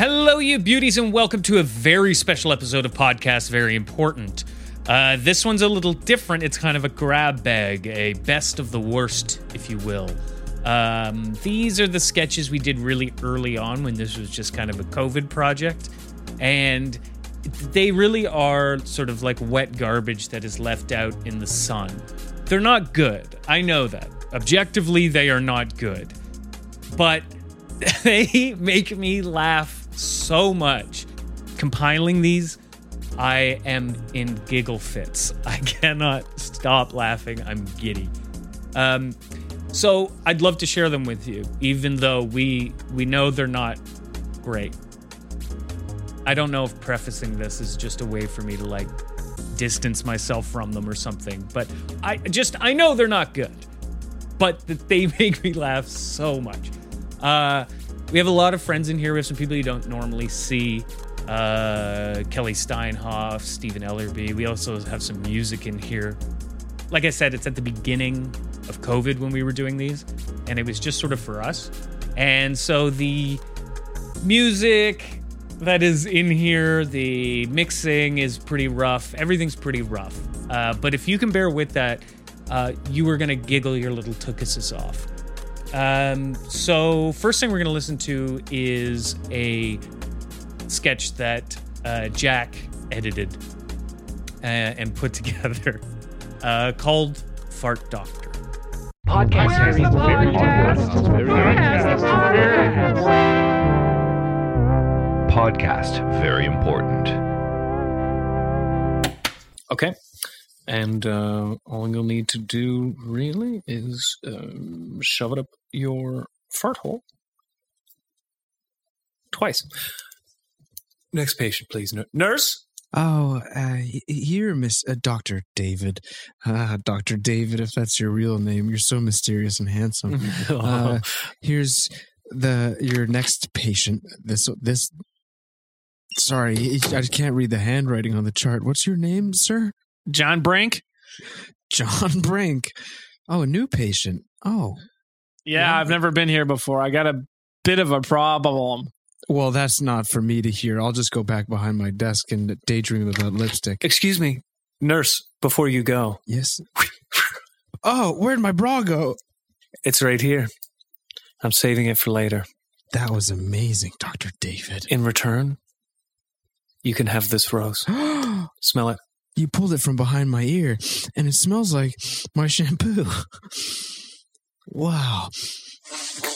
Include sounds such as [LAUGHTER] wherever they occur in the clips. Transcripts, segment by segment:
Hello, you beauties, and welcome to a very special episode of Podcast Very Important. Uh, this one's a little different. It's kind of a grab bag, a best of the worst, if you will. Um, these are the sketches we did really early on when this was just kind of a COVID project. And they really are sort of like wet garbage that is left out in the sun. They're not good. I know that. Objectively, they are not good. But [LAUGHS] they make me laugh so much. Compiling these, I am in giggle fits. [LAUGHS] I cannot stop laughing. I'm giddy. Um, so I'd love to share them with you, even though we we know they're not great. I don't know if prefacing this is just a way for me to like distance myself from them or something, but I just I know they're not good, but they [LAUGHS] make me laugh so much. Uh, we have a lot of friends in here. We have some people you don't normally see. Uh, Kelly Steinhoff, Stephen Ellerby. We also have some music in here. Like I said, it's at the beginning of COVID when we were doing these, and it was just sort of for us. And so the music that is in here, the mixing is pretty rough. Everything's pretty rough. Uh, but if you can bear with that, uh, you are going to giggle your little tuchuses off. Um, so, first thing we're going to listen to is a sketch that uh, Jack edited uh, and put [LAUGHS] together uh, called Fart Doctor. Podcast Where's series. the podcast? Podcast, very important. Okay. And uh, all you'll need to do really is um, shove it up your fart hole twice. Next patient, please. Nurse? Oh, uh, here, Miss uh, Doctor David. Ah, Doctor David, if that's your real name, you're so mysterious and handsome. [LAUGHS] Uh, here's the your next patient. This this. Sorry, I can't read the handwriting on the chart. What's your name, sir? John Brink? John [LAUGHS] Brink. Oh, a new patient. Oh, Yeah, Yeah. I've never been here before. I got a bit of a problem. well, that's not for me to hear. I'll just go back behind my desk and daydream about lipstick. Excuse me, nurse, before you go. Yes. Oh, where'd my bra go? It's right here. I'm saving it for later. That was amazing, Doctor David. In return, you can have this rose. [GASPS] Smell it. You pulled it from behind my ear, and it smells like my shampoo. [LAUGHS] wow.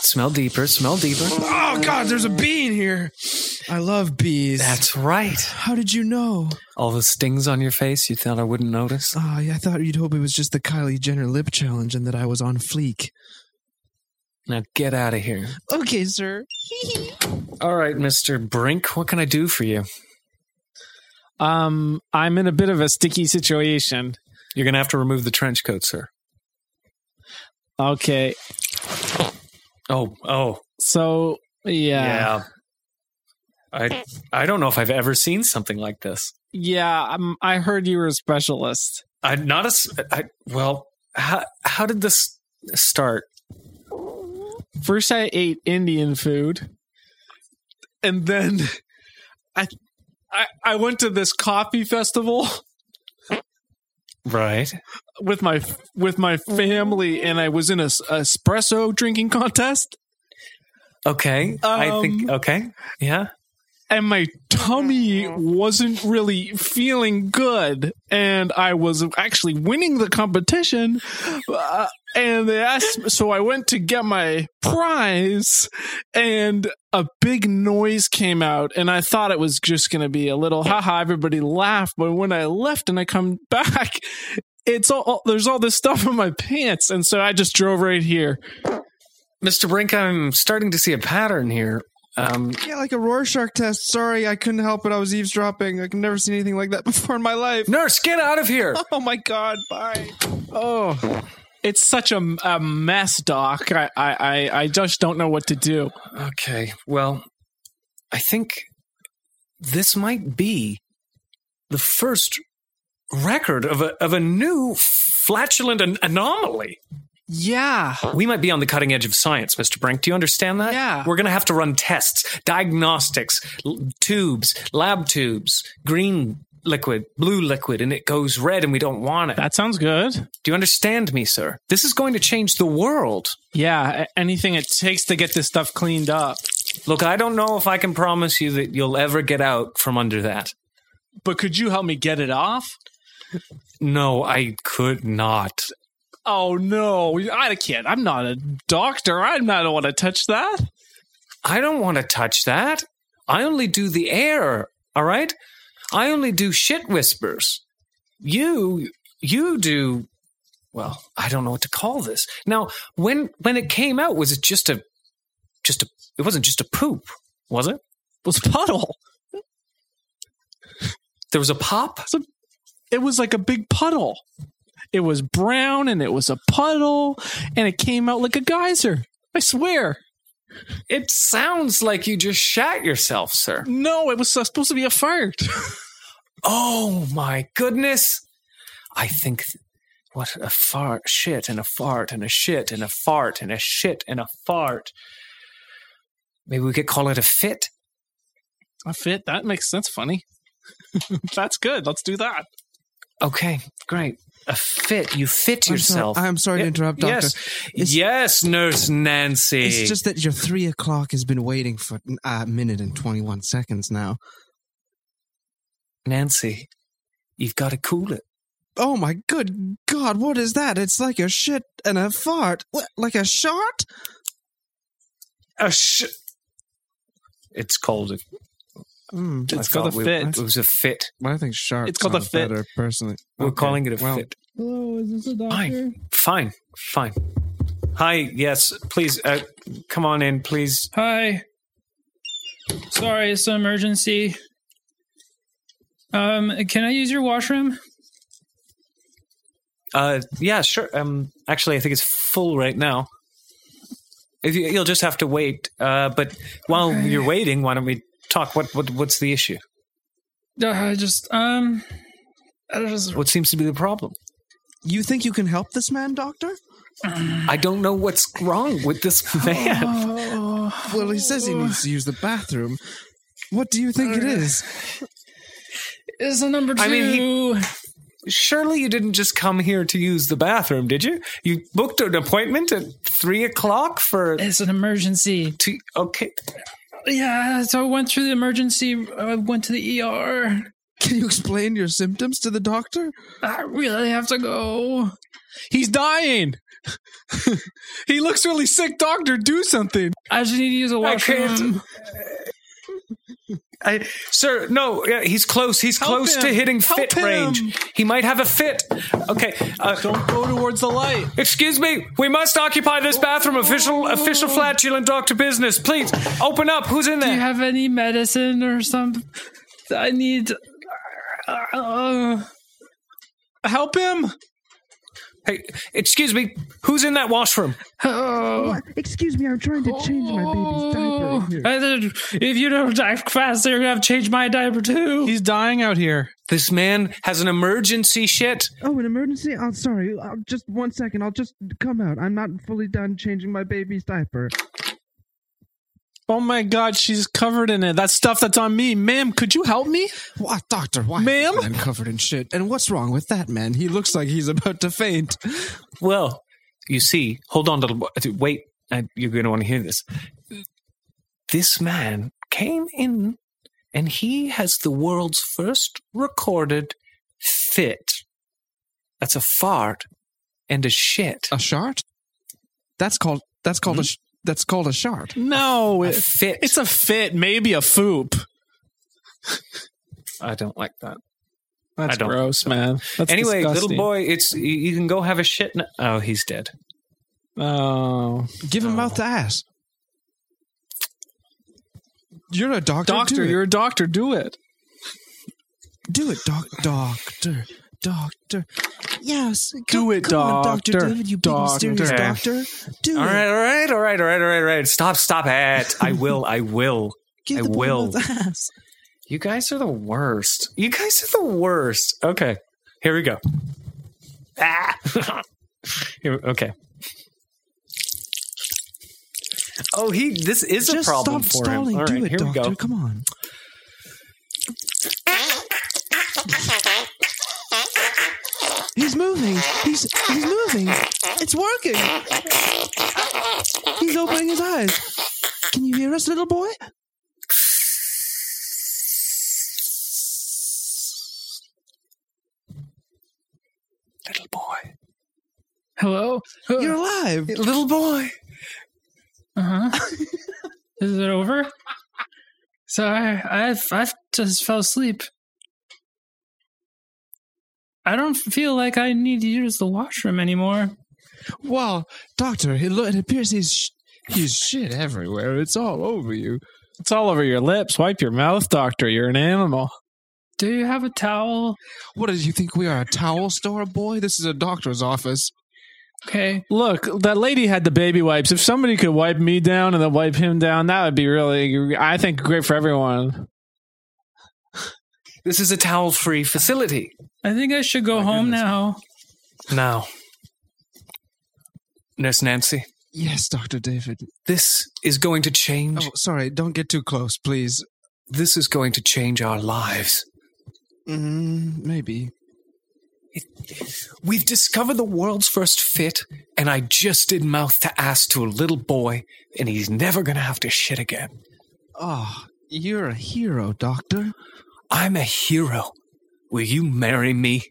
Smell deeper. Smell deeper. Oh, God, there's a bee in here. I love bees. That's right. How did you know? All the stings on your face you thought I wouldn't notice? Oh, yeah, I thought you'd hope it was just the Kylie Jenner lip challenge and that I was on fleek. Now get out of here. Okay, sir. [LAUGHS] All right, Mr. Brink, what can I do for you? Um, I'm in a bit of a sticky situation. You're going to have to remove the trench coat, sir. Okay, Oh, oh, so yeah, Yeah. I I don't know if I've ever seen something like this. yeah. um, I heard you were a specialist. I not a I well, how how did this start? First, I ate Indian food, and then [LAUGHS] I, I, I went to this coffee festival Right. with my with my family, and I was in a, a espresso drinking contest. Okay. I think Um, okay. Yeah. And my tummy wasn't really feeling good and i was actually winning the competition uh, and they asked so i went to get my prize and a big noise came out and i thought it was just going to be a little haha everybody laughed but when i left and i come [LAUGHS] back it's all there's all this stuff in my pants and so i just drove right here Mr. Brink, I'm starting to see a pattern here. Um Yeah, like a Rorschach test. Sorry, I couldn't help it. I was eavesdropping. I've never seen anything like that [LAUGHS] before in my life. Nurse, get out of here. [LAUGHS] Oh my god, bye. oh it's such a, a mess doc I, I i i just don't know what to do Okay. Well, I think this might be the first record of a of a new flatulent an- anomaly. Yeah. We might be on the cutting edge of science, Mr. Brink. Do you understand that? Yeah. We're going to have to run tests, diagnostics, l- tubes, lab tubes, green liquid, blue liquid, and it goes red and we don't want it. That sounds good. Do you understand me, sir? This is going to change the world. Yeah. Anything it takes to get this stuff cleaned up. Look, I don't know if I can promise you that you'll ever get out from under that. But could you help me get it off? No, I could not. Oh no, I can't. I'm not a doctor. I'm not want to touch that. I don't want to touch that. I only do the air, all right? I only do shit whispers. You you do well, I don't know what to call this. Now, when when it came out, was it just a just a it wasn't just a poop, was it? It was a puddle. There was a pop? It was like a big puddle. It was brown and it was a puddle and it came out like a geyser. I swear. It sounds like you just shat yourself, sir. No, it was supposed to be a fart. [LAUGHS] Oh my goodness. I think th- what a fart, shit, and a fart, and a shit, and a fart, and a shit, and a fart. Maybe we could call it a fit. a fit. That makes sense. Funny. [LAUGHS] That's good. Let's do that. Okay, great. A fit. You fit I'm sorry- yourself. I'm sorry to interrupt, doctor. Yes, It's- yes, Nurse Nancy. It's just that your three o'clock has been waiting for a minute and 21 seconds now. Nancy, you've got to cool it. Oh my good God, what is that? It's like a shit and a fart. What, like a shart? A sh- It's called a. Mm, It's I called a we- fit. It was a fit. I think sharp. It's called a fit. Better, personally, We're Okay, calling it a well, fit. Hello, is this a doctor? Fine, fine, fine. Hi, yes, please, uh, come on in, please. Hi. Sorry, it's an emergency. Um, can I use your washroom? Uh, yeah, sure. Um, actually, I think it's full right now. If you, you'll just have to wait. Uh, but while Okay. you're waiting, why don't we talk? What, what, what's the issue? Uh, I just um, I just What seems to be the problem? You think you can help this man, doctor? I don't know what's wrong with this man. oh, Well, he says he needs to use the bathroom. What do you think it is? It's a number two. I mean, he- Surely you didn't just come here to use the bathroom, did you? You booked an appointment at three o'clock for. it's an emergency. To, okay, Yeah, so I went through the emergency. I went to the ER. Can you explain your symptoms to the doctor? I really have to go. He's dying. [LAUGHS] he looks really sick, doctor. Do something. I just need to use a can't. washroom. I, sir, no, yeah, he's close. He's Help close to hitting Help fit him. range. He might have a fit. Okay, uh, Don't go towards the light. excuse me. We must occupy this bathroom. Official, official flatulent doctor business. Please open up. Who's in there? Do you have any medicine or something? I need. Uh, Help him. Hey, excuse me. Who's in that washroom? oh. Excuse me, I'm trying to change my baby's oh. diaper. Here. If you don't die fast, you're gonna have to change my diaper too. He's dying out here. This man has an emergency shit. Oh, an emergency? I'm sorry. i just one second. I'll just come out. I'm not fully done changing my baby's diaper. Oh my god, she's covered in it. That stuff that's on me. Ma'am, could you help me? What, doctor? Why? Ma'am? I'm covered in shit. And what's wrong with that man? He looks like he's about to faint. Well, you see, hold on, little boy. Wait, you're going to want to hear this. This man came in and he has the world's first recorded fit. That's a fart and a shit. A shart? That's called. That's called a. Hmm? Sh- that's called a shart. No, A it, fit. it's a fit, maybe a foop. I don't like that. That's gross, think man. That's anyway, disgusting. little boy, it's you, you can go have a shit. N- oh, he's dead. Oh, Give him oh. mouth to ass. You're a doctor. doctor, do you're a doctor. Do it. do it, doc. Doctor. Doctor. Yes. Do it, come on, Doctor doctor. David. You big Doctor. mysterious doctor. Do All it. right, all right, all right, all right, all right, all right. Stop, stop it. I will, I will. Give I the will. ass. You guys are the worst. You guys are the worst. Okay, here we go. Ah. [LAUGHS] Here- okay. Oh, he. This is Just a problem stop for stalling. him. All Do right, it, here doctor. we go. Come on. [LAUGHS] He's moving. He's he's moving. It's working. He's opening his eyes. Can you hear us, little boy? Little boy. Hello? You're alive. Little boy. Uh huh. [LAUGHS] Is it over? Sorry, I I've just fell asleep. I don't feel like I need to use the washroom anymore. Well, doctor, it, lo- it appears he's sh- he's shit everywhere. It's all over you. It's all over your lips. Wipe your mouth, doctor. You're an animal. Do you have a towel? What do you think we are a towel store, boy? This is a doctor's office. Okay. Look, that lady had the baby wipes. If somebody could wipe me down and then wipe him down, that would be really, I think, great for everyone. This is a towel-free facility. I think I should go My home goodness. now. Now, Nurse Nancy, Yes, Doctor David. this is going to change. Oh, sorry. Don't get too close, please. This is going to change our lives. Mm, maybe. We've discovered the world's first fit, and I just did mouth to ass to a little boy, and he's never going to have to shit again. Oh, you're a hero, Doctor. I'm a hero. Will you marry me?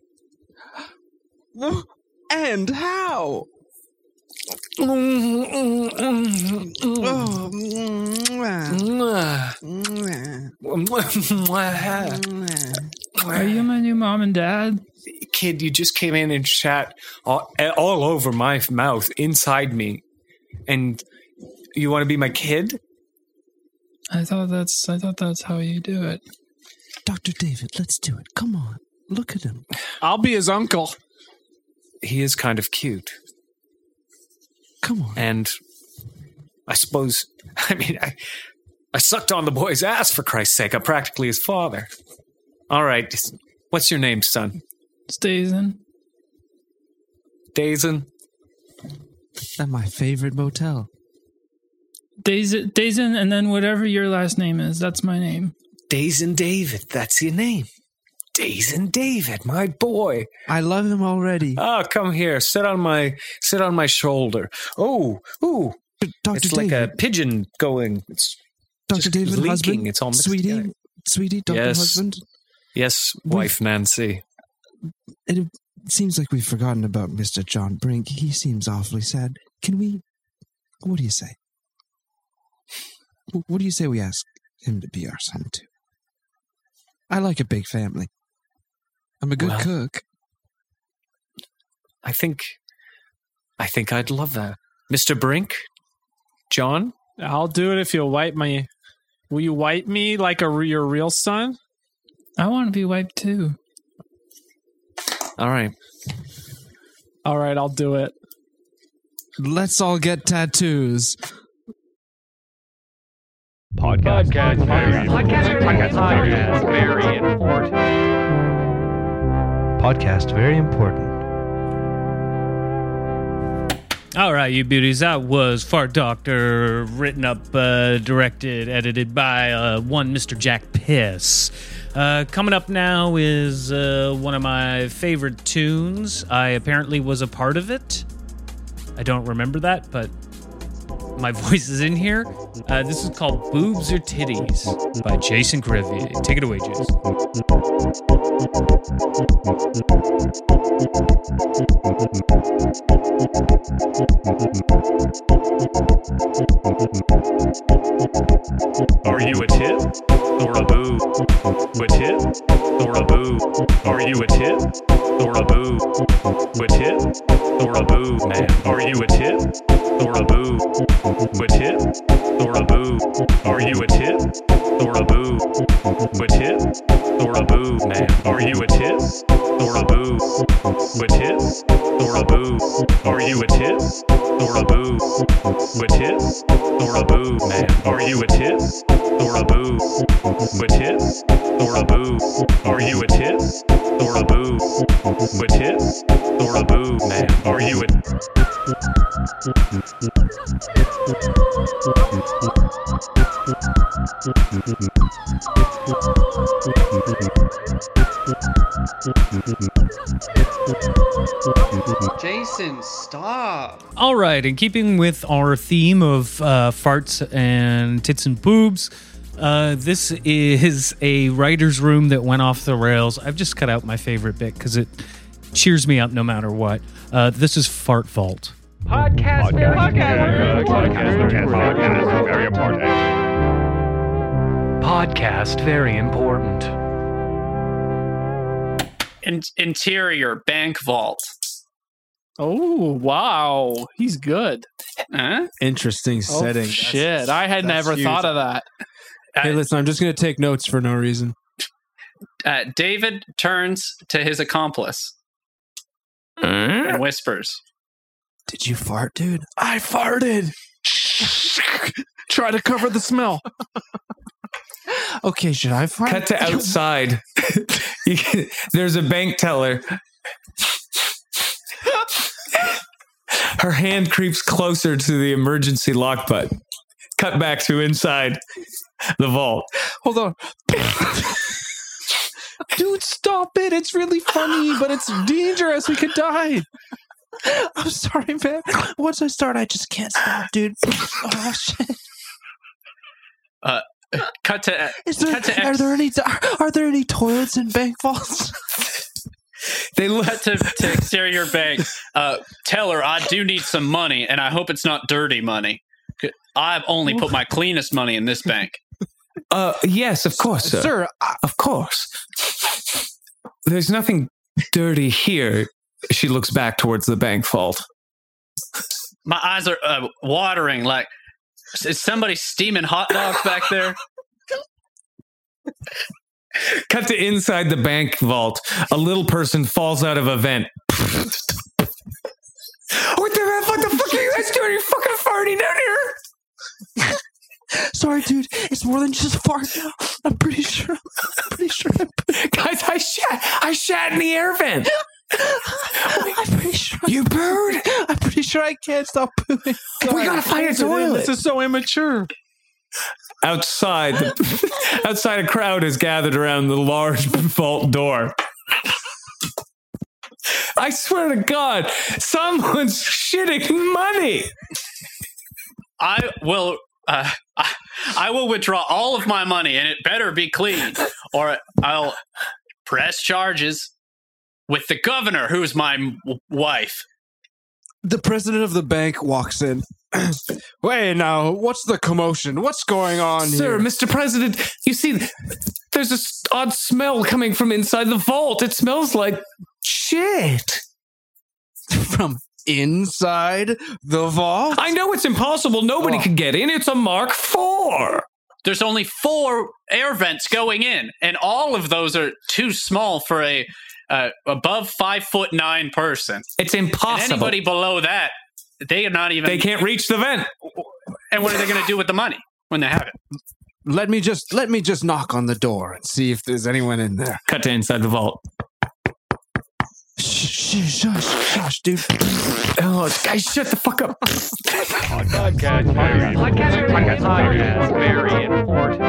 [GASPS] And how? Are you my new mom and dad? Kid, you just came in and shat all, all over my mouth, inside me. And you want to be my kid? I thought that's I thought that's how you do it. Dr. David, let's do it. Come on. Look at him. I'll be his uncle. He is kind of cute. Come on. And I suppose, [LAUGHS] I mean, I, I sucked on the boy's ass for Christ's sake. I'm practically his father. All right. What's your name, son? Stazen. Dazen? At my favorite motel. Dazen, Dazen, and then whatever your last name is. That's my name. Dazen David. That's your name. Dazen David, my boy. I love him already. Oh, come here. Sit on my sit on my shoulder. Oh, ooh. Dr. It's David. like a pigeon going. It's Dr. just David, leaking. husband. It's all mixed sweetie, together. sweetie, Dr. Yes. Husband. yes, We've- wife Nancy. It seems like we've forgotten about Mr. John Brink. He seems awfully sad. Can we? What do you say? What do you say we ask him to be our son too? I like a big family. I'm a good Well, cook. I think I think I'd love that. Mr. Brink? John? I'll do it if you'll wipe me. Will you wipe me like a re- your real son? I want to be wiped too. All right. All right, I'll do it. Let's all get tattoos. Podcast, very, Podcast very important. podcast very important. All right, you beauties. That was Fart Doctor, written up, uh, directed, edited by uh, one Mr. Jack Piss. Uh, coming up now is uh, one of my favorite tunes. I apparently was a part of it. I don't remember that, but my voice is in here. Uh, this is called Boobs or Titties by Jason Grivier. Take it away, Jason. Are you a tit or a boo? A tit or a boo? Are you a tit or a boo? A tit or a boo? Man, are you a tit or a boo? A tit or a boo? Are you a tit or a boo? A tit or a boo? Man, are you a tit or a boo? A tit or a boo? Are you a tit or a boo? A tit or a boo? Man, are you a tit or a boo? A tit or a boo? Are you a tit or a boo? A tit or a boo? Man, are you a Jason, stop. All right, in keeping with our theme of uh, farts and tits and boobs, uh, this is a writer's room that went off the rails. I've just cut out my favorite bit because it cheers me up no matter what. Uh, this is Fart Vault. Podcast, very, podcast, podcast, very important. Podcast very important. In- interior bank vault. Oh wow, he's good. Huh? Interesting Oh, setting. shit, I had never huge. thought of that. Hey, listen, I'm just gonna take notes for no reason. Uh, David turns to his accomplice and whispers, Did you fart, dude? I farted. [LAUGHS] Try to cover the smell. Okay, should I fart? Cut to [LAUGHS] outside. Can- There's a bank teller. Her hand creeps closer to the emergency lock button. Cut back to inside the vault. Hold on. Dude, stop it. It's really funny, but it's dangerous. We could die. I'm sorry, man. Once I start, I just can't stop, dude. Oh shit! cut to Is there, Cut to are there any are there any toilets in bank vaults? They cut to, to exterior bank. Uh, teller, I do need some money, and I hope it's not dirty money. I've only put my cleanest money in this bank. Uh, yes, of course, sir. Sir, I, Of course. There's nothing dirty here. She looks back towards the bank vault. My eyes are uh, watering. Like, is somebody steaming hot dogs back there? Cut to inside the bank vault. A little person falls out of a vent. what the what the fuck are you guys doing? You're fucking farting down here. Sorry, dude. It's more than just a fart. I'm pretty sure. I'm pretty sure. I'm, Guys, I shat I shat in the air vent. I'm pretty sure. You bird. I'm pretty sure I can't stop pooping. We gotta find a toilet. This is so immature. Outside, the, [LAUGHS] outside a crowd is gathered around the large vault door. I swear to God, someone's shitting money. I will. Uh, I, I will withdraw all of my money, and it better be clean, or I'll press charges with the governor, who's my m- wife. The president of the bank walks in. [CLEARS THROAT] Wait, now, what's the commotion? What's going on Sir, here? Mr. President, you see, there's this odd smell coming from inside the vault. It smells like shit. [LAUGHS] From inside the vault? I know it's impossible. Nobody Oh. can get in. It's a Mark IV. There's only four air vents going in, and all of those are too small for a uh, above five foot nine person. It's And impossible. anybody below that, they are not even. they can't reach the vent. And what are they going to do with the money when they have it? Let me just let me just knock on the door and see if there's anyone in there. Cut to inside the vault. Shh, shh, shush, shush, dude. Oh, guys, shut the fuck up. Podcast, Podcast very important.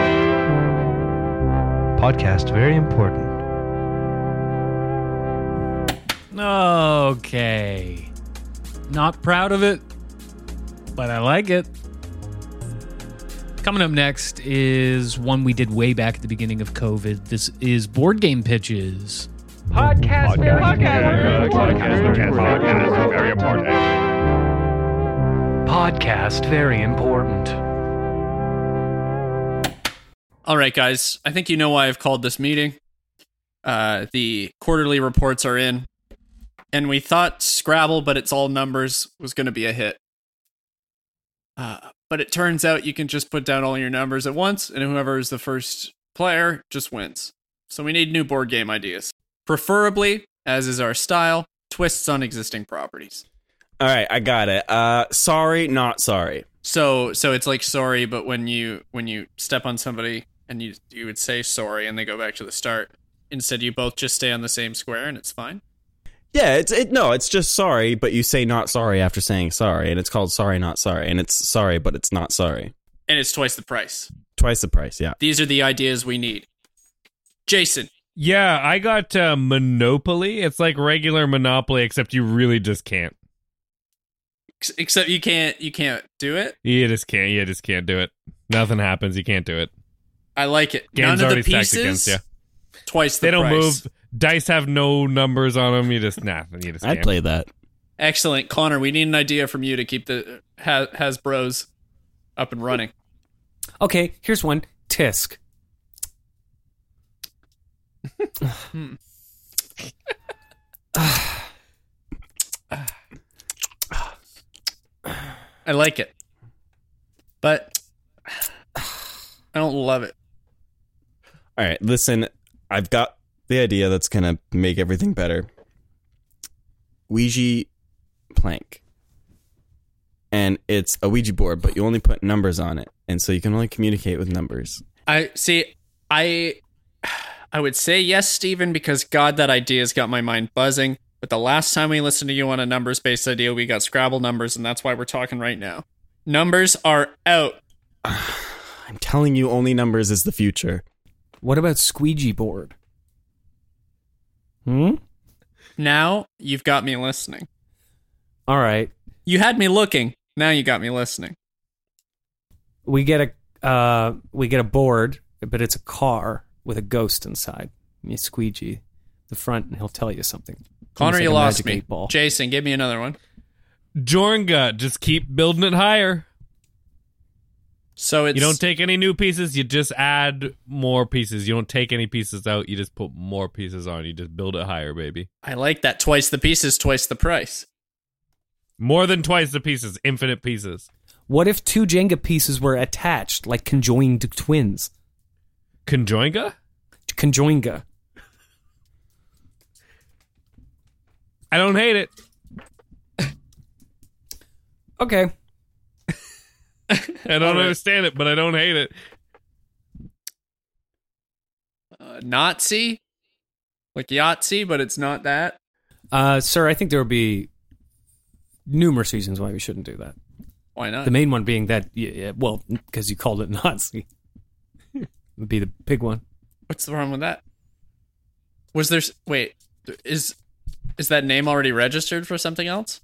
Podcast very important. Okay. Not proud of it, but I like it. Coming up next is one we did way back at the beginning of COVID. This is board game pitches. Podcast, very podcast, podcast, very important. Podcast very important. All right, guys. I think you know why I've called this meeting. Uh, the quarterly reports are in, and we thought Scrabble, but it's all numbers, was going to be a hit. Uh, but it turns out you can just put down all your numbers at once, and whoever is the first player just wins. So we need new board game ideas. Preferably, as is our style, twists on existing properties. All right, I got it. Uh, sorry, not sorry. So so it's like sorry, but when you when you step on somebody and you you would say sorry and they go back to the start. Instead you both just stay on the same square and it's fine. Yeah, it's it. No, it's just sorry, but you say not sorry after saying sorry, and it's called sorry, not sorry, and it's sorry, but it's not sorry. And it's twice the price. Twice the price, yeah. These are the ideas we need. Jason, Yeah, I got uh, Monopoly. It's like regular Monopoly, except you really just can't. except you can't you can't do it. You just can't. You just can't do it. Nothing happens. You can't do it. I like it. Game's None of already the pieces. against you. Twice the They don't price. move. Dice have no numbers on them. You just nah. You just I'd play that. Excellent, Connor. We need an idea from you to keep the has Hasbro's up and running. Okay, here's one. Tisk. [SIGHS] I like it, but I don't love it. All right, listen, I've got the idea that's going to make everything better. Ouija plank. And it's a Ouija board, but you only put numbers on it. And so you can only communicate with numbers. I see. I I would say yes, Stephen, because God, that idea's got my mind buzzing. But the last time we listened to you on a numbers based idea, we got Scrabble numbers, and that's why we're talking right now. Numbers are out. [SIGHS] I'm telling you, only numbers is the future. What about squeegee board? Hmm? Now you've got me listening. All right. You had me looking. Now you got me listening. We get a uh we get a board, but it's a car with a ghost inside. You squeegee the front and he'll tell you something. Connor, Almost you lost me. Ball. Jason, give me another one. Jornga, just keep building it higher. So it's You don't take any new pieces. You just add more pieces. You don't take any pieces out. You just put more pieces on. You just build it higher, baby. I like that. Twice the pieces, twice the price. More than twice the pieces. Infinite pieces. What if two Jenga pieces were attached like conjoined twins? Conjoinga? Conjoinga. I don't hate it. Okay. I don't All right. understand it, but I don't hate it. Uh, Nazi, like Yahtzee, but it's not that. Uh sir, I think there would be numerous reasons why we shouldn't do that. Why not? The main one being that yeah, yeah well, because you called it [LAUGHS] Nazi. Would be the big one. What's the problem with that? Was there? Wait, is is that name already registered for something else?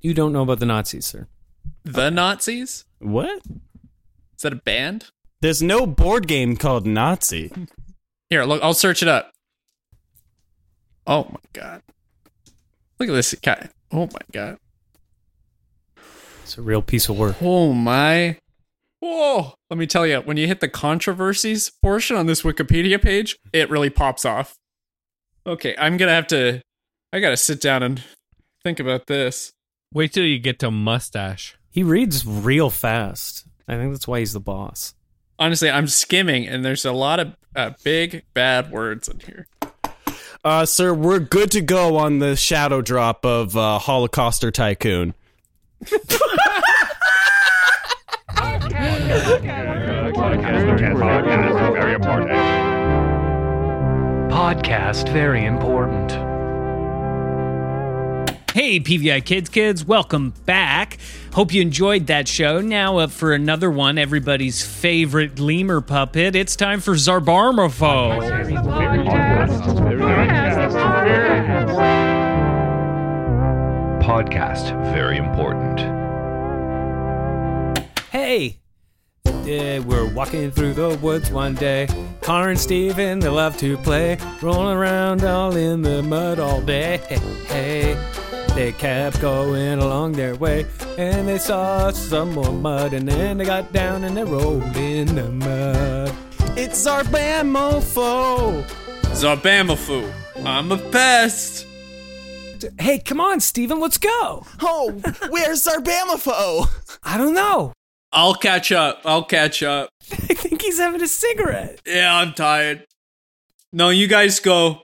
You don't know about the Nazis, sir. The Nazis? What? Is that a band? There's no board game called Nazi. Here, look. I'll search it up. Oh my god! Look at this guy. Oh my god. It's a real piece of work. Oh my. Whoa! Let me tell you, when you hit the controversies portion on this Wikipedia page, it really pops off. Okay, I'm gonna have to. I gotta sit down and think about this. Wait till you get to mustache. He reads real fast. I think that's why he's the boss. Honestly, I'm skimming, and there's a lot of uh, big bad words in here. Uh, sir, we're good to go on the shadow drop of uh, Holocauster Tycoon. [LAUGHS] Podcast very important. Podcast very important. Hey, PVI Kids Kids, welcome back. Hope you enjoyed that show. Now up for another one, everybody's favorite lemur puppet. It's time for Zarbarmafo. Podcast very important. Hey! Uh, we're walking through the woods one day. Connor and Steven, they love to play. Rolling around all in the mud all day. Hey, they kept going along their way. And they saw some more mud. And then they got down and they rolled in the mud. It's our Bamofo! Zarbamafu, I'm a pest! Hey, come on, Steven, let's go! Oh, where's our Bamofo? I don't know. I'll catch up. I'll catch up. [LAUGHS] I think he's having a cigarette. Yeah, I'm tired. No, you guys go.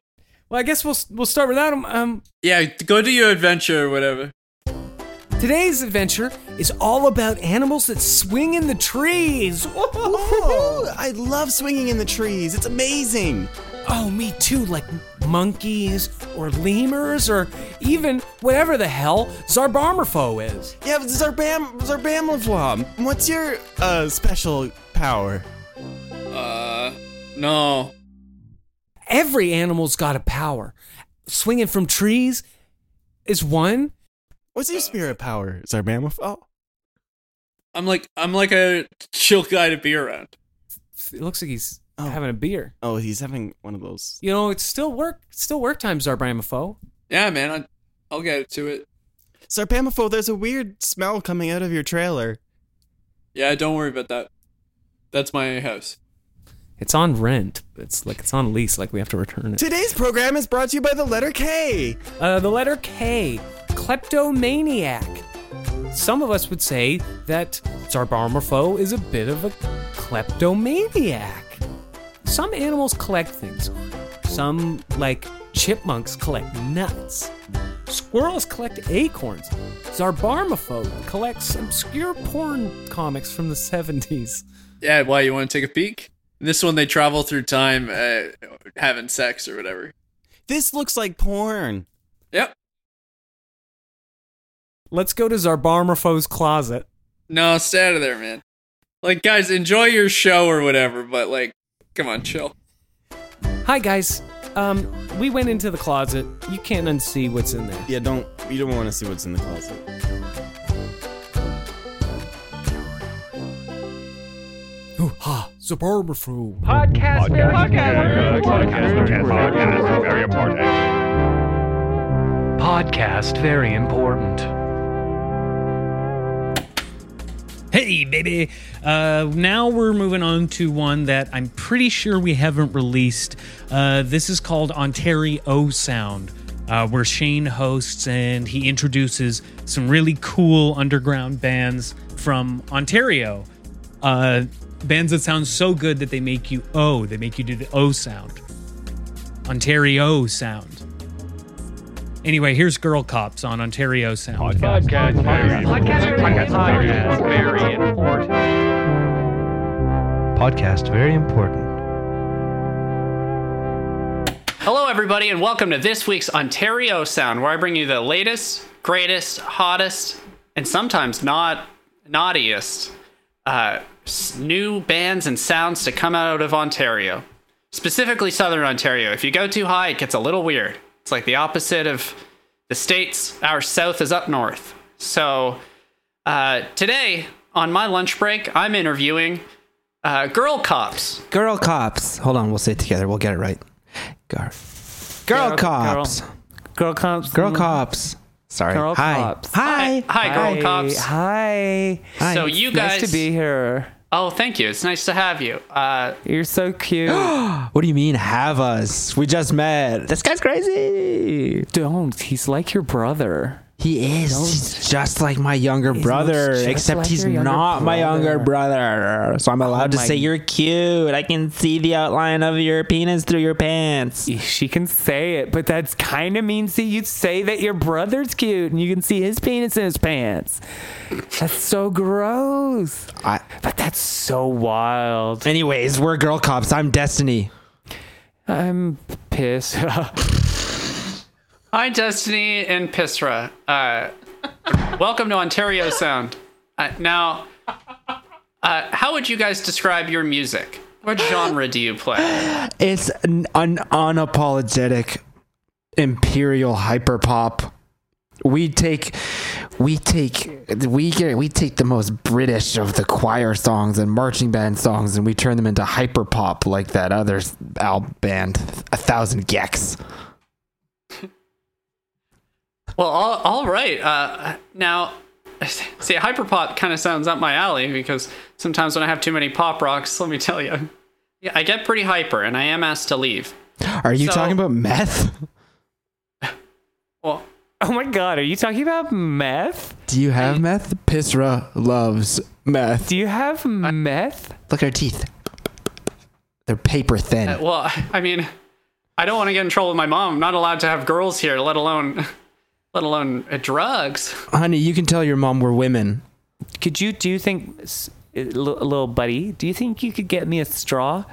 Well, I guess we'll we'll start without him. Um, Yeah, go do your adventure or whatever. Today's adventure is all about animals that swing in the trees. Oh, I love swinging in the trees. It's amazing. Oh, me too. Like monkeys or lemurs or even whatever the hell Zarbarmorpho is. Yeah, but Zarbam, Zarbamoflom, what's your uh, special power? Uh no. Every animal's got a power. Swinging from trees is one. What's your spirit power? Zarbamapho? I'm like I'm like a chill guy to be around. It looks like he's having a beer. Oh, he's having one of those. You know, it's still work. Still work time, Zarbramapho. Yeah, man, I, I'll get to it. Zarbamapho, there's a weird smell coming out of your trailer. Yeah, don't worry about that. That's my house. It's on rent. It's like it's on lease. Like we have to return it. Today's program is brought to you by the letter K. Uh, the letter K, kleptomaniac. Some of us would say that Zarbarmorpho is a bit of a kleptomaniac. Some animals collect things. Some, like chipmunks, collect nuts. Squirrels collect acorns. Zarbarmorpho collects obscure porn comics from the [LAUGHS] 70s. Yeah, why you want to take a peek? This one they travel through time, uh, having sex or whatever. This looks like porn. Yep. Let's go to Zarbarmorpho's closet. No, stay out of there, man. Like, guys, enjoy your show or whatever, but like, come on, chill. Hi, guys. Um, we went into the closet. You can't unsee what's in there. Yeah, don't you don't want to see what's in the closet. Ooh, ha, Zarbarmorpho. Podcast, podcast, podcast, podcast, very important. Podcast, very important. Hey, baby. Uh, now we're moving on to one that I'm pretty sure we haven't released. Uh, this is called Ontario Sound, uh, where Shane hosts and he introduces some really cool underground bands from Ontario. Uh, bands that sound so good that they make you O. They make you do the O sound. Ontario Sound. Anyway, here's Girl Cops on Ontario Sound. Podcast, very podcast, very important. Podcast very important. Hello, everybody, and welcome to this week's Ontario Sound, where I bring you the latest, greatest, hottest, and sometimes not naughtiest uh, new bands and sounds to come out of Ontario, specifically Southern Ontario. If you go too high, it gets a little weird. It's like the opposite of the states. Our south is up north. So uh, today, on my lunch break, I'm interviewing uh, girl cops. Girl cops. Hold on, we'll say it together. We'll get it right. Girl, girl, Girl- cops. Girl cops. Girl, cops. Sorry. Girl Hi. cops. Hi. Hi, girl cops. Hi. Hi. So you Nice guys, to be here. Oh, thank you. It's nice to have you. Uh, You're so cute. [GASPS] What do you mean have us? We just met. This guy's crazy. Don't. He's like your brother. He is. He's just like my younger brother, except like he's not my younger brother. So I'm allowed to oh say you're cute. I can see the outline of your penis through your pants. She can say it, but that's kind of means that you say that your brother's cute and you can see his penis in his pants. That's so gross. I, But that's so wild. anyways, we're girl cops. I'm Destiny. I'm pissed. [LAUGHS] Hi, Destiny and Pisra. Uh, welcome to Ontario Sound. Uh, now, uh, how would you guys describe your music? What genre do you play? It's an, an unapologetic imperial hyperpop. We take we take we get we take the most British of the choir songs and marching band songs and we turn them into hyperpop like that other al band, a thousand gecs. Well, all, all right. Uh, now, see, hyperpop kind of sounds up my alley because sometimes when I have too many pop rocks, let me tell you, yeah, I get pretty hyper and I am asked to leave. Are you So- talking about meth? Well, oh my god, are you talking about meth? Do you have meth? Pisra loves meth. Do you have meth? Look at her teeth. They're paper thin. uh, well, I mean, I don't want to get in trouble with my mom. I'm not allowed to have girls here, let alone, let alone uh, drugs. Honey, you can tell your mom we're women. Could you do you think s- a li- a little buddy, do you think you could get me a straw?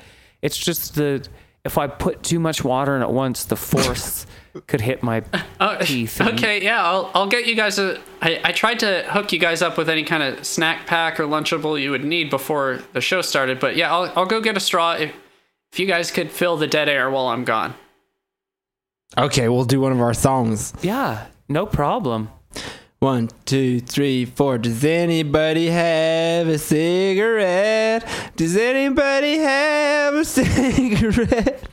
It's just the if I put too much water in at once, the force [LAUGHS] could hit my Oh, teeth. and- okay, yeah, I'll, I'll get you guys a. I, I tried to hook you guys up with any kind of snack pack or lunchable you would need before the show started, but yeah, I'll, I'll go get a straw if If you guys could fill the dead air while I'm gone. Okay, we'll do one of our songs. Yeah, no problem. One, two, three, four. Does anybody have a cigarette? Does anybody have a [LAUGHS] cigarette?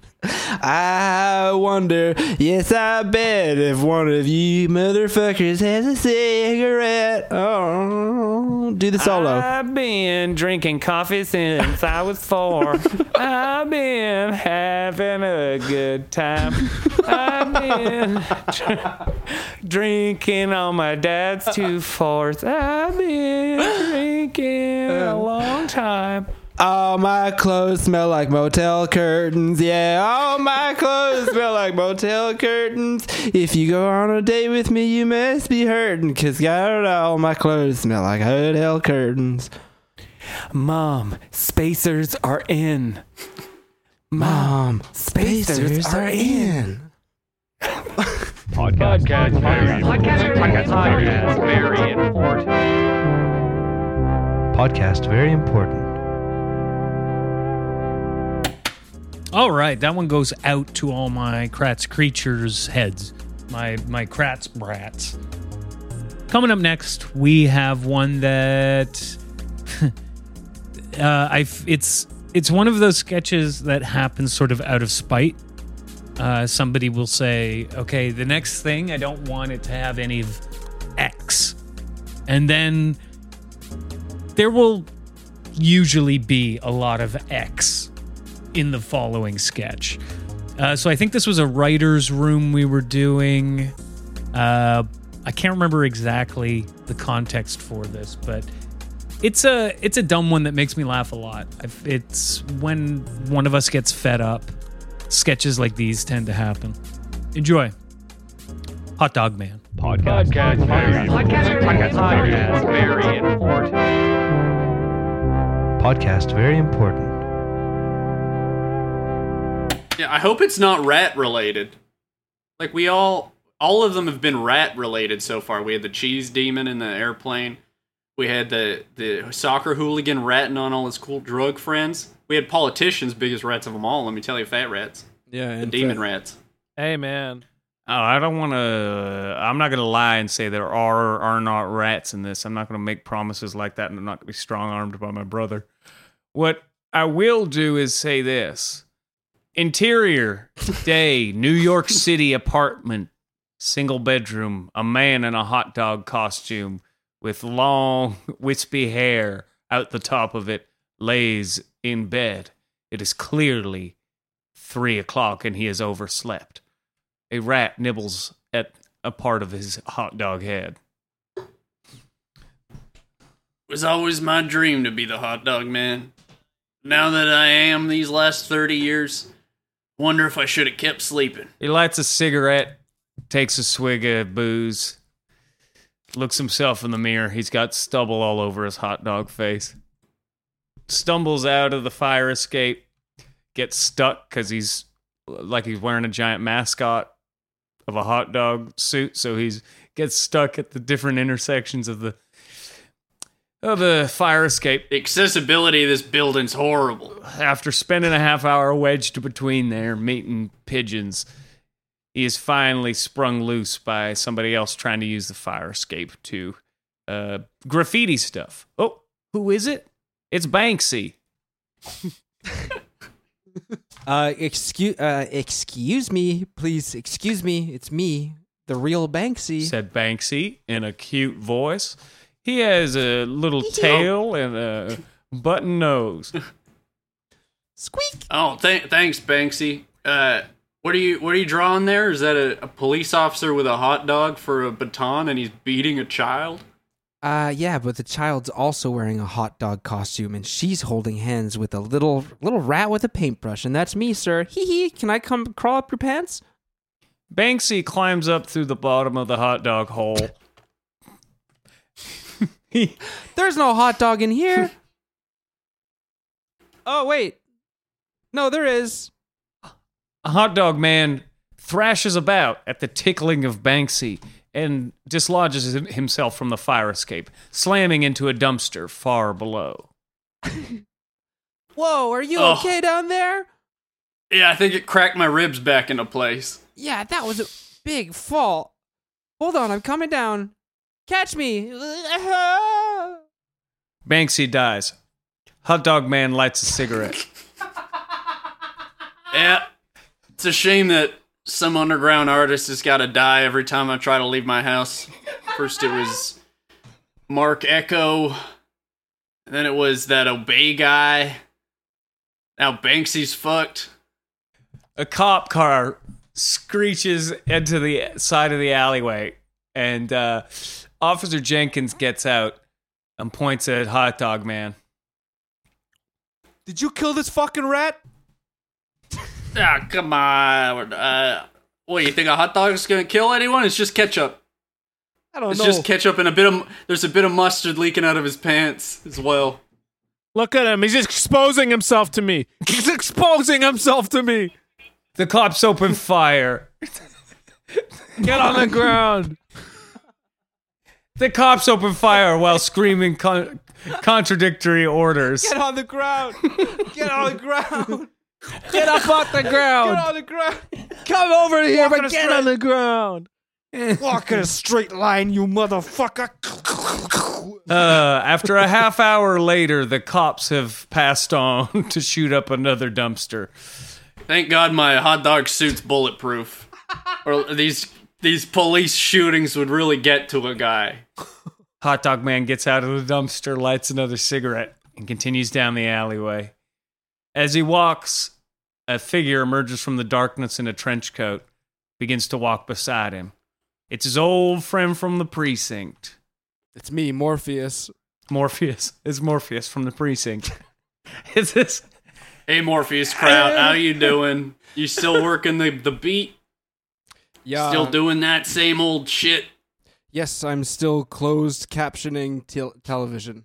I wonder, yes, I bet if one of you motherfuckers has a cigarette. Oh, do the solo. I've been drinking coffee since I was four. I've been having a good time. I've been dr- [LAUGHS] drinking on my dad's two fours. I've been drinking a um, long time. All my clothes smell like motel curtains. Yeah, all my clothes smell like motel curtains. If you go on a date with me, you must be hurting. Cause God, all my clothes smell like hotel curtains. Mom, spacers are in. Mom, spacers, spacers are are in. Podcast, podcast, very, podcast, podcast, very important. Podcast very important. All right, that one goes out to all my Kratz creatures heads, my my Kratz brats. Coming up next, we have one that [LAUGHS] uh, I it's it's one of those sketches that happens sort of out of spite. Uh, somebody will say, "Okay, the next thing I don't want it to have any of X," and then there will usually be a lot of X in the following sketch. Uh, so I think this was a writer's room we were doing. Uh, I can't remember exactly the context for this, but it's a it's a dumb one that makes me laugh a lot. I've, it's when one of us gets fed up. Sketches like these tend to happen. Enjoy. Hot Dog Man. Podcast, podcast, very, podcast, podcast, very important. Podcast very important. Yeah, I hope it's not rat related. Like we all all of them have been rat related so far. We had the cheese demon in the airplane. We had the the soccer hooligan ratting on all his cool drug friends. We had politicians, biggest rats of them all. Let me tell you, fat rats, Yeah, the and demon fat- rats. Hey, man. Oh, I don't want to. I'm not going to lie and say there are or are not rats in this. I'm not going to make promises like that, and I'm not going to be strong armed by my brother. What I will do is say this: Interior day, New York City apartment, single bedroom, a man in a hot dog costume with long wispy hair out the top of it lays in bed. It is clearly three o'clock, and he has overslept a rat nibbles at a part of his hot dog head. It was always my dream to be the hot dog man. Now that I am these last 30 years, wonder if I should have kept sleeping. He lights a cigarette, takes a swig of booze, looks himself in the mirror. He's got stubble all over his hot dog face. Stumbles out of the fire escape, gets stuck because he's like he's wearing a giant mascot of a hot dog suit, so he's gets stuck at the different intersections of the of the fire escape. The accessibility of this building's horrible. After spending a half hour wedged between there meeting pigeons, he is finally sprung loose by somebody else trying to use the fire escape to uh, graffiti stuff. Oh, who is it? It's Banksy. [LAUGHS] Uh, excuse, uh, excuse me, please. Excuse me. It's me, the real Banksy. Said Banksy in a cute voice. He has a little tail and a button nose. Squeak. Oh, th- thanks, Banksy. Uh, what are you What are you drawing there? Is that a, a police officer with a hot dog for a baton and he's beating a child? Uh, yeah, but the child's also wearing a hot dog costume, and she's holding hands with a little little rat with a paintbrush, and that's me, sir. Hee hee. Can I come crawl up your pants? Banksy climbs up through the bottom of the hot dog hole. [LAUGHS] There's no hot dog in here. [LAUGHS] oh wait, no, there is. A hot dog man thrashes about at the tickling of Banksy and dislodges himself from the fire escape, slamming into a dumpster far below. [LAUGHS] Whoa, are you Ugh. okay down there? Yeah, I think it cracked my ribs back into place. Yeah, that was a big fall. Hold on, I'm coming down. Catch me. [LAUGHS] Banksy dies. Hot Dog Man lights a cigarette. [LAUGHS] Yeah, it's a shame that some underground artist has got to die every time I try to leave my house. First, it was Marc Ecko, then it was that Obey guy. Now Banksy's fucked. a cop car screeches into the side of the alleyway, and uh, Officer Jenkins gets out and points at Hot Dog Man. Did you kill this fucking rat? [LAUGHS] Ah, come on. Uh, what, you think a hot dog is gonna kill anyone? It's just ketchup. I don't It's know. It's just ketchup and a bit of there's a bit of mustard leaking out of his pants as well. Look at him. He's exposing himself to me. He's exposing himself to me. The cops open fire. Get on the ground. The cops open fire while screaming con- contradictory orders. Get on the ground. Get on the ground. Get up off the ground! Get on the ground. Come over here, Walk but get straight- on the ground. Walk in a straight line, you motherfucker. Uh, after a half hour later, the cops have passed on [LAUGHS] to shoot up another dumpster. Thank God my hot dog suit's bulletproof. or these these police shootings would really get to a guy. [LAUGHS] Hot Dog Man gets out of the dumpster, lights another cigarette, and continues down the alleyway. As he walks, a figure emerges from the darkness in a trench coat, begins to walk beside him. It's his old friend from the precinct. It's me, Morpheus. Morpheus. It's Morpheus from the precinct. [LAUGHS] It's this. Hey Morpheus crowd, how you [LAUGHS] doing? You still working the, the beat? Yeah. Still doing that same old shit? Yes, I'm still closed captioning tel- television.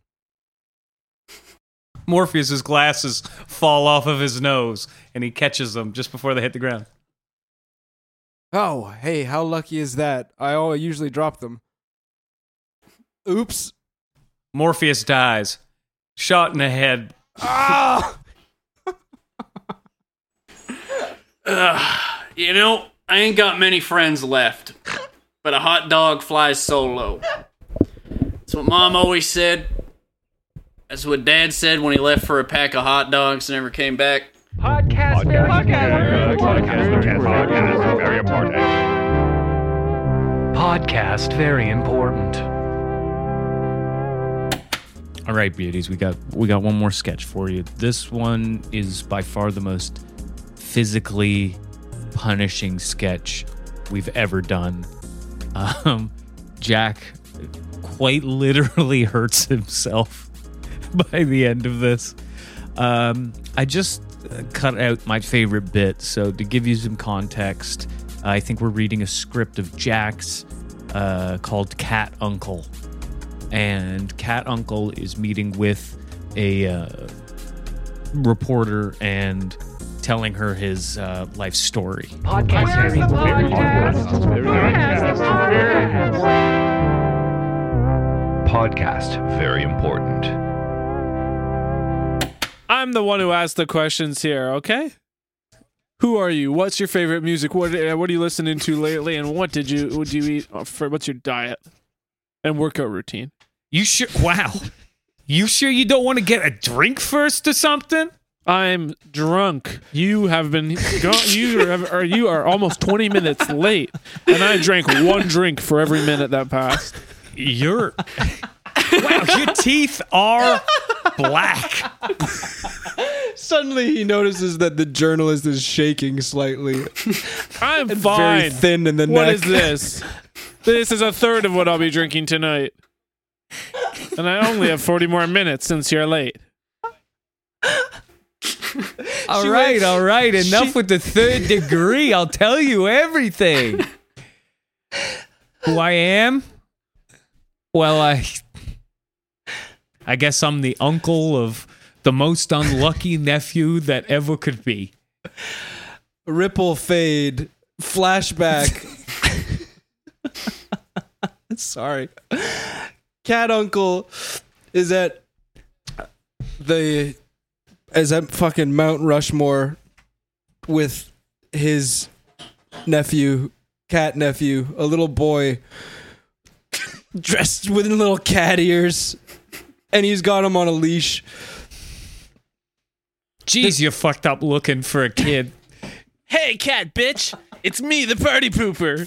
[LAUGHS] Morpheus's glasses fall off of his nose, and he catches them just before they hit the ground. Oh, hey, how lucky is that? I all usually drop them. Oops. Morpheus dies, shot in the head. Ah! [LAUGHS] Ugh, you know, I ain't got many friends left, but a hot dog flies solo. That's what mom always said. That's what dad said when he left for a pack of hot dogs and never came back. Podcast, podcast, podcast, very important. Podcast, very important. All right, beauties, we got we got one more sketch for you. This one is by far the most physically punishing sketch we've ever done. Um, Jack quite literally [LAUGHS] hurts himself [LAUGHS] by the end of this. Um, I just uh, cut out my favorite bit. So to give you some context, I think we're reading a script of Jack's uh, called Cat Uncle and Cat Uncle is meeting with a uh, reporter and telling her his uh, life story. Podcast, very important. Podcast, very important. I'm the one who asked the questions here, okay? Who are you? What's your favorite music? What uh, what are you listening to lately? And what did you what do you eat for? What's your diet and workout routine? You sure? Wow. You sure you don't want to get a drink first or something? I'm drunk. You have been go, you are, are you are almost 20 minutes late, and I drank one drink for every minute that passed. You're wow. Your teeth are black. Suddenly he notices that the journalist is shaking slightly. I'm and fine. Very thin in the What neck. is this? This is a third of what I'll be drinking tonight. And I only have 40 more minutes since you're late. [LAUGHS] All She right, went- all right. Enough she- with the third degree. I'll tell you everything. [LAUGHS] Who I am? Well, I I guess I'm the uncle of the most unlucky nephew that ever could be. Ripple fade. Flashback. [LAUGHS] Sorry. Cat Uncle is at the is at fucking Mount Rushmore with his nephew, cat nephew, a little boy [COUGHS] dressed with little cat ears, and he's got him on a leash. Jeez, you fucked up looking for a kid. [COUGHS] Hey, cat bitch! It's me, the party pooper.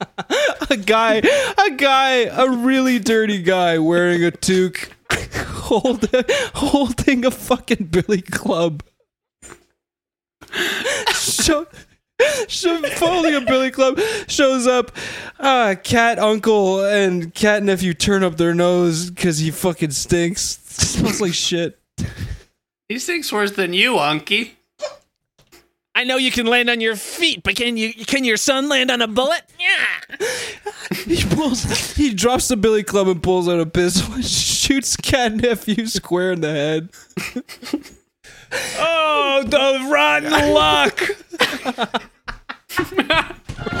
[LAUGHS] a guy, a guy, a really dirty guy wearing a toque, hold, [LAUGHS] holding a fucking billy club. Holding a billy club shows up. Uh, cat uncle and cat nephew turn up their nose because he fucking stinks. smells like shit. He stinks worse than you, Unky. I know you can land on your feet, but can you? Can your son land on a bullet? Yeah. [LAUGHS] He pulls. He drops the billy club and pulls out a pistol and shoots cat nephew square in the head. Oh, the rotten luck! [LAUGHS]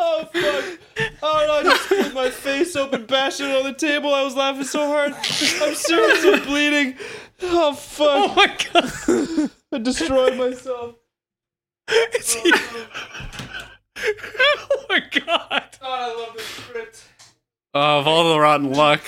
Oh fuck! Oh no! I just split my face open, bashing it on the table. I was laughing so hard. I'm serious. I'm bleeding. Oh fuck! Oh my god! [LAUGHS] I destroyed myself. [LAUGHS] Is he- [LAUGHS] oh my god! God, I love this script. Uh, of all the rotten luck.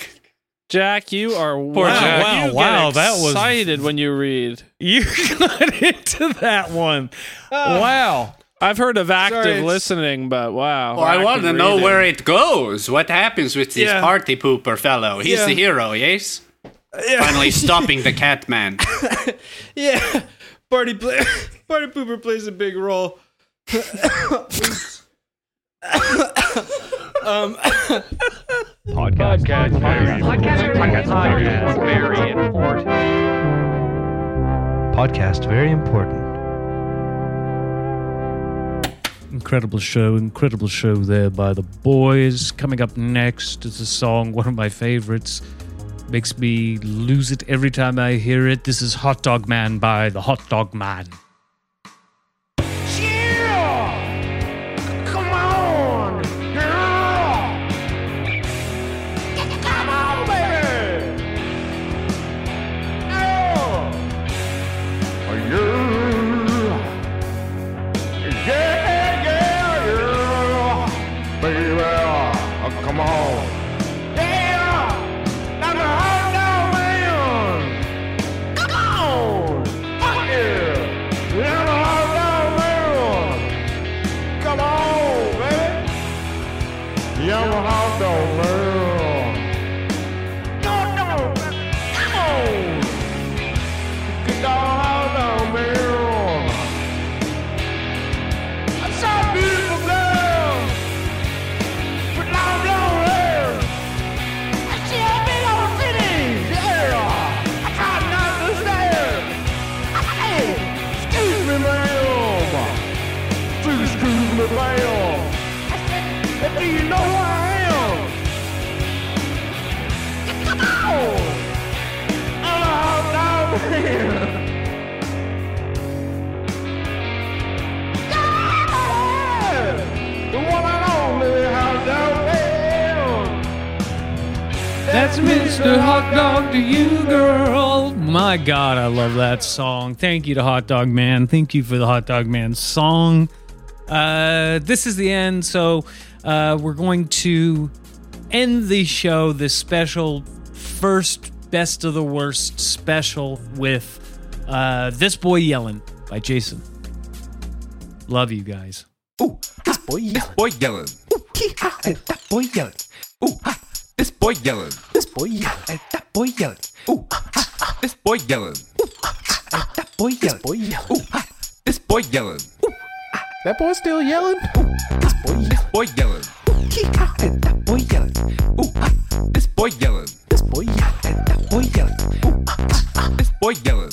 Jack, you are Poor wow, Jack. wow, You get wow. That was excited excited when you read. You got into that one. Ah. wow. I've heard of active Sorry, it's- listening, but wow. Well, I want to know reading. where it goes. What happens with this Yeah. party pooper fellow? He's Yeah. the hero, yes? Yeah. Finally stopping the cat man. Yeah. Party play. [LAUGHS] Party pooper plays a big role. um. Podcast, very Podcast very important. Podcast very important. Incredible show, incredible show there by the boys. Coming up next is a song, one of my favorites. Makes me lose it every time I hear it. This is Hot Dog Man by the Hot Dog Man. That's Mr. Hot Dog to you, girl. My God, I love that song. Thank you to Hot Dog Man. Thank you for the Hot Dog Man song. Uh, this is the end, so uh, we're going to end the show, this special first best of the worst special with uh, This Boy Yelling by Jason. Love you guys. Ooh, this boy yelling. Boy yelling. Ooh, hee ha, that boy yelling. Ooh, ha, this boy yelling. This boy yelling. And that boy yelling. Ooh, ha, ha, this boy yelling. Ooh, ha, ha, that boy yelling. Boy yelling. Ooh, ha, this boy yelling. Ooh, ah, that boy still yelling. Ooh, this boy, this boy yelling. Ooh, ha, and that boy yelling. Ooh, ha, this boy yelling. This boy yelling. And that boy yelling. Ooh, ha, ha, this boy yelling.